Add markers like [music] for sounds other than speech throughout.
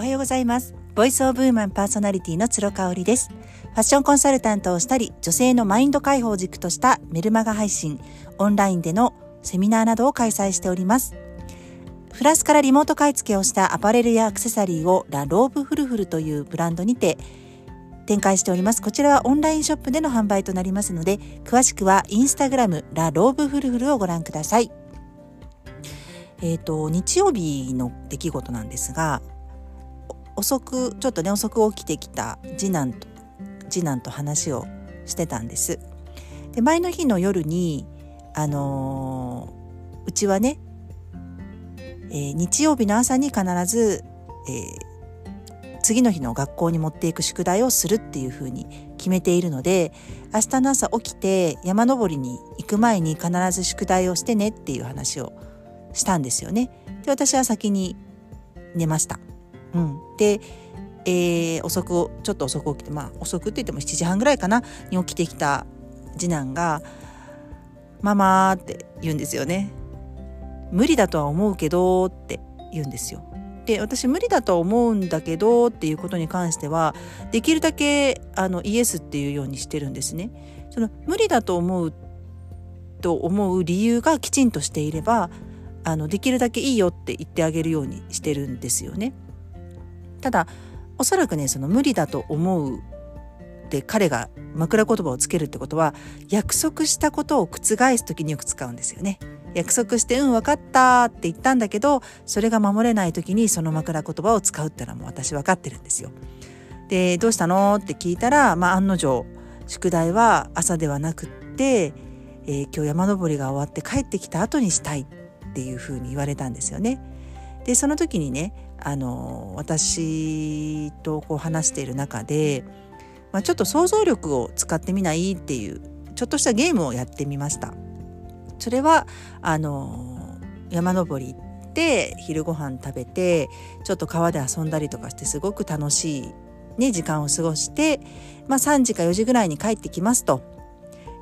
おはようございます Voice of Woman パーソナリティの鶴香織ですファッションコンサルタントをしたり女性のマインド解放軸としたメルマガ配信オンラインでのセミナーなどを開催しておりますフランスからリモート買い付けをしたアパレルやアクセサリーをラ・ローブフルフルというブランドにて展開しております。こちらはオンラインショップでの販売となりますので、詳しくはインスタグラムラ・ローブフルフルをご覧ください。えっ、ー、と、日曜日の出来事なんですが、遅く、ちょっとね、遅く起きてきた次男と、次男と話をしてたんです。で、前の日の夜に、あのー、うちはね、えー、日曜日の朝に必ず、えー、次の日の学校に持っていく宿題をするっていうふうに決めているので明日の朝起きて山登りに行く前に必ず宿題をしてねっていう話をしたんですよね。で私は先に寝ました。うん、で、えー、遅くちょっと遅く起きてまあ遅くって言っても7時半ぐらいかなに起きてきた次男が「ママ」って言うんですよね。無理だとは思うけどって言うんですよ。で私無理だと思うんだけどっていうことに関してはできるだけあのイエスっていうようにしてるんですね。その無理だと思うと思う理由がきちんとしていればあのできるだけいいよって言ってあげるようにしてるんですよね。ただおそらくねその無理だと思うって彼が枕言葉をつけるってことは約束したことを覆す時によく使うんですよね。約束して「うん分かった」って言ったんだけどそれが守れない時にその枕言葉を使うってのはもう私分かってるんですよ。で「どうしたの?」って聞いたら、まあ、案の定宿題は朝ではなくって、えー、今日山登りが終わって帰ってきた後にしたいっていうふうに言われたんですよね。でその時にねあの私とこう話している中で、まあ、ちょっと想像力を使ってみないっていうちょっとしたゲームをやってみました。それはあの山登り行って昼ご飯食べてちょっと川で遊んだりとかしてすごく楽しい、ね、時間を過ごして、まあ、3時か4時ぐらいに帰ってきますと。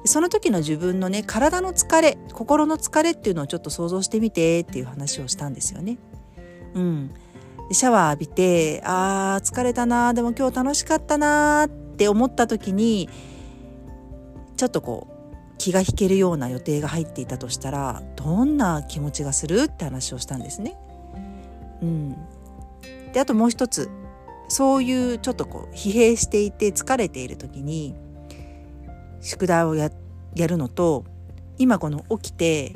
その時の自分のね体の疲れ心の疲れっていうのをちょっと想像してみてっていう話をしたんですよね。うん、シャワー浴びてあー疲れたなでも今日楽しかったなって思った時にちょっとこう気が引けるような予定が入っていたとしたらどんな気持ちがするって話をしたんですね。うん、であともう一つそういうちょっとこう疲弊していて疲れている時に宿題をややるのと今この起きて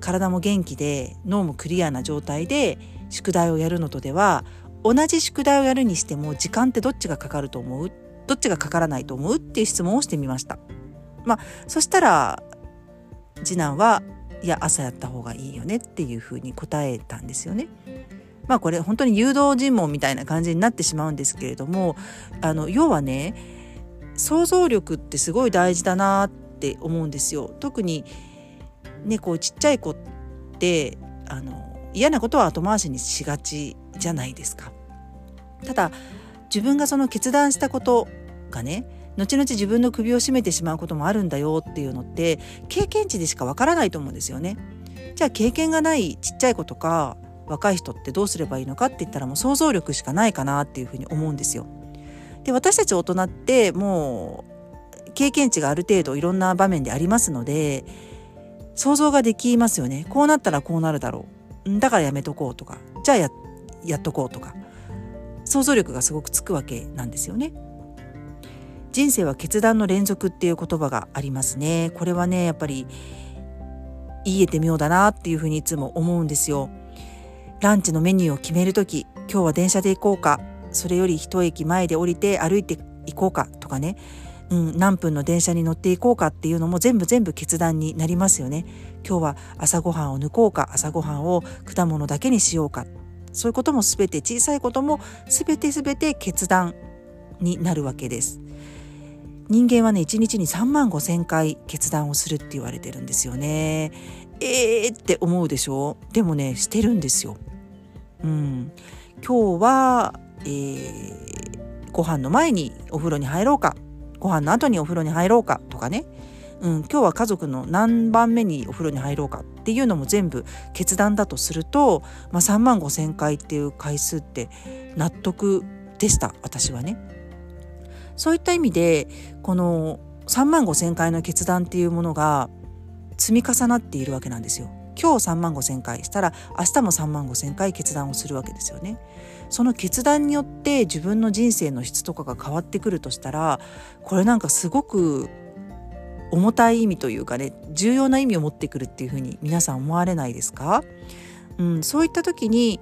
体も元気で脳もクリアな状態で宿題をやるのとでは同じ宿題をやるにしても時間ってどっちがかかると思う？どっちがかからないと思う？っていう質問をしてみました。まあそしたら次男はいや朝やった方がいいよねっていうふうに答えたんですよね。まあこれ本当に誘導尋問みたいな感じになってしまうんですけれどもあの要はね想像力ってすごい大事だなって思うんですよ。特にねこうちっちゃい子ってあの嫌なことは後回しにしがちじゃないですか。ただ自分がその決断したことがね後々自分の首を絞めてしまうこともあるんだよっていうのって経験値でしかわからないと思うんですよね。じゃあ経験がないちっちゃい子とか若い人ってどうすればいいのかって言ったらもう想像力しかないかなっていうふうに思うんですよ。で私たち大人ってもう経験値がある程度いろんな場面でありますので想像ができますよね。こうなったらこうなるだろう。だからやめとこうとかじゃあややっとこうとか想像力がすごくつくわけなんですよね。人生は決断の連続っていう言葉がありますね。これはね、やっぱり言えてみようだなっていうふうにいつも思うんですよ。ランチのメニューを決める時、今日は電車で行こうか、それより一駅前で降りて歩いて行こうかとかね、うん、何分の電車に乗っていこうかっていうのも全部全部決断になりますよね。今日は朝ごはんを抜こうか、朝ごはんを果物だけにしようか。そういうことも全て小さいことも全て全て決断になるわけです。人間はね1日に3万5千回決断をするって言われてるんですよね。えーって思うでしょ？でもねしてるんですよ。うん、今日は、えー、ご飯の前にお風呂に入ろうかご飯の後にお風呂に入ろうかとかね、うん、今日は家族の何番目にお風呂に入ろうかっていうのも全部決断だとすると、まあ、3万5,000回っていう回数って納得でした私はね。そういった意味でこの3万5,000回の決断っていうものが積み重なっているわけなんですよ。今日3万5,000回したら明日も3万5,000回決断をするわけですよね。その決断によって自分の人生の質とかが変わってくるとしたらこれなんかすごく重たい意味というかね重要な意味を持ってくるっていうふうに皆さん思われないですか、うん、そういった時に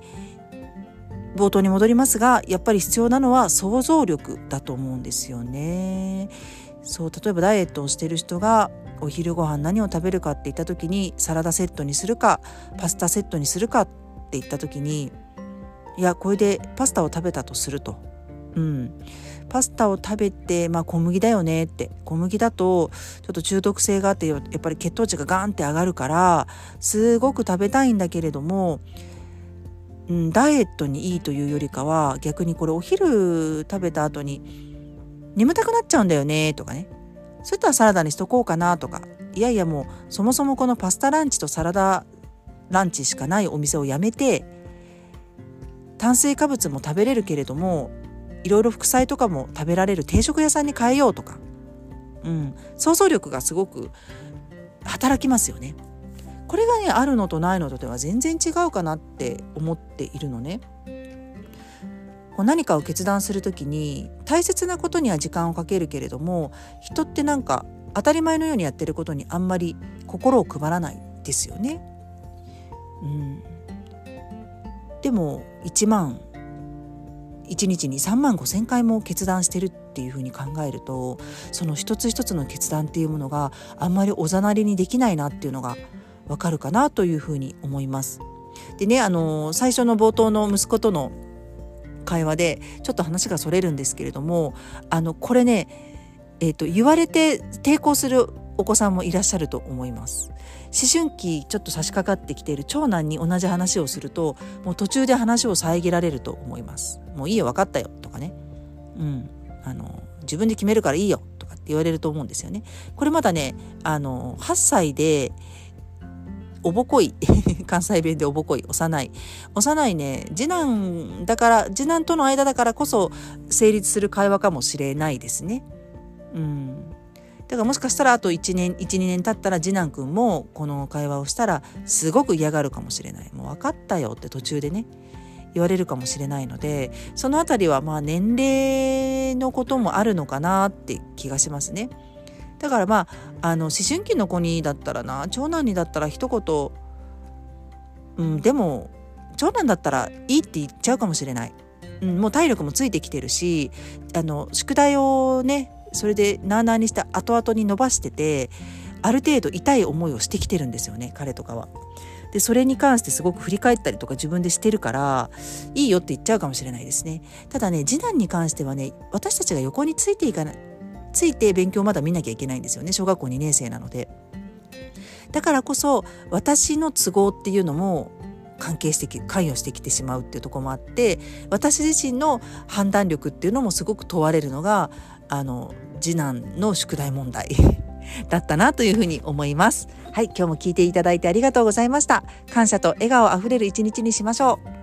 冒頭に戻りますがやっぱり必要なのは想像力だと思うんですよね。そう例えばダイエットをしてる人がお昼ご飯何を食べるかって言った時にサラダセットにするかパスタセットにするかって言った時にいやこれでパスタを食べたとすると。うん、パスタを食べて、まあ、小麦だよねって小麦だとちょっと中毒性があってやっぱり血糖値がガーンって上がるからすごく食べたいんだけれども、うん、ダイエットにいいというよりかは逆にこれお昼食べた後に眠たくなっちゃうんだよねとかねそういったらサラダにしとこうかなとかいやいやもうそもそもこのパスタランチとサラダランチしかないお店をやめて炭水化物も食べれるけれどもいろいろ副菜とかも食べられる定食屋さんに変えようとか、うん、想像力がすごく働きますよね。これがねあるのとないのとでは全然違うかなって思っているのね。こう何かを決断する時に大切なことには時間をかけるけれども人ってなんか当たり前のようにやってることにあんまり心を配らないですよね。うん、でも1万1日に3万5,000回も決断してるっていうふうに考えるとその一つ一つの決断っていうものがあんまりおざなりにできないなっていうのがわかるかなというふうに思います。でねあの最初の冒頭の息子との会話でちょっと話がそれるんですけれどもあのこれね、えーと、言われて抵抗するお子さんもいらっしゃると思います。思春期ちょっと差し掛かってきている長男に同じ話をするともう途中で話を遮られると思います。もういいよ分かったよとかね。うん。あの自分で決めるからいいよとかって言われると思うんですよね。これまだねあの8歳でおぼこい [laughs] 関西弁でおぼこい幼い幼いね次男だから次男との間だからこそ成立する会話かもしれないですね。うんだからもしかしたらあと1年12年経ったら次男くんもこの会話をしたらすごく嫌がるかもしれないもう分かったよって途中でね言われるかもしれないのでその辺りはまあ年齢のこともあるのかなって気がしますね。だからまああの思春期の子にだったらな長男にだったら一言、うん、でも長男だったらいいって言っちゃうかもしれない。うん、もう体力もついてきてるしあの宿題をねそれでなあなあにして後々に伸ばしててある程度痛い思いをしてきてるんですよね彼とかは。でそれに関してすごく振り返ったりとか自分でしてるからいいよって言っちゃうかもしれないですね。ただね次男に関してはね私たちが横についていかないついて勉強まだ見なきゃいけないんですよね小学校2年生なので。だからこそ私の都合っていうのも関係してき関与してきてしまうっていうとこもあって私自身の判断力っていうのもすごく問われるのがあの次男の宿題問題 [laughs] だったなというふうに思います。はい、今日も聞いていただいてありがとうございました。感謝と笑顔あふれる一日にしましょう。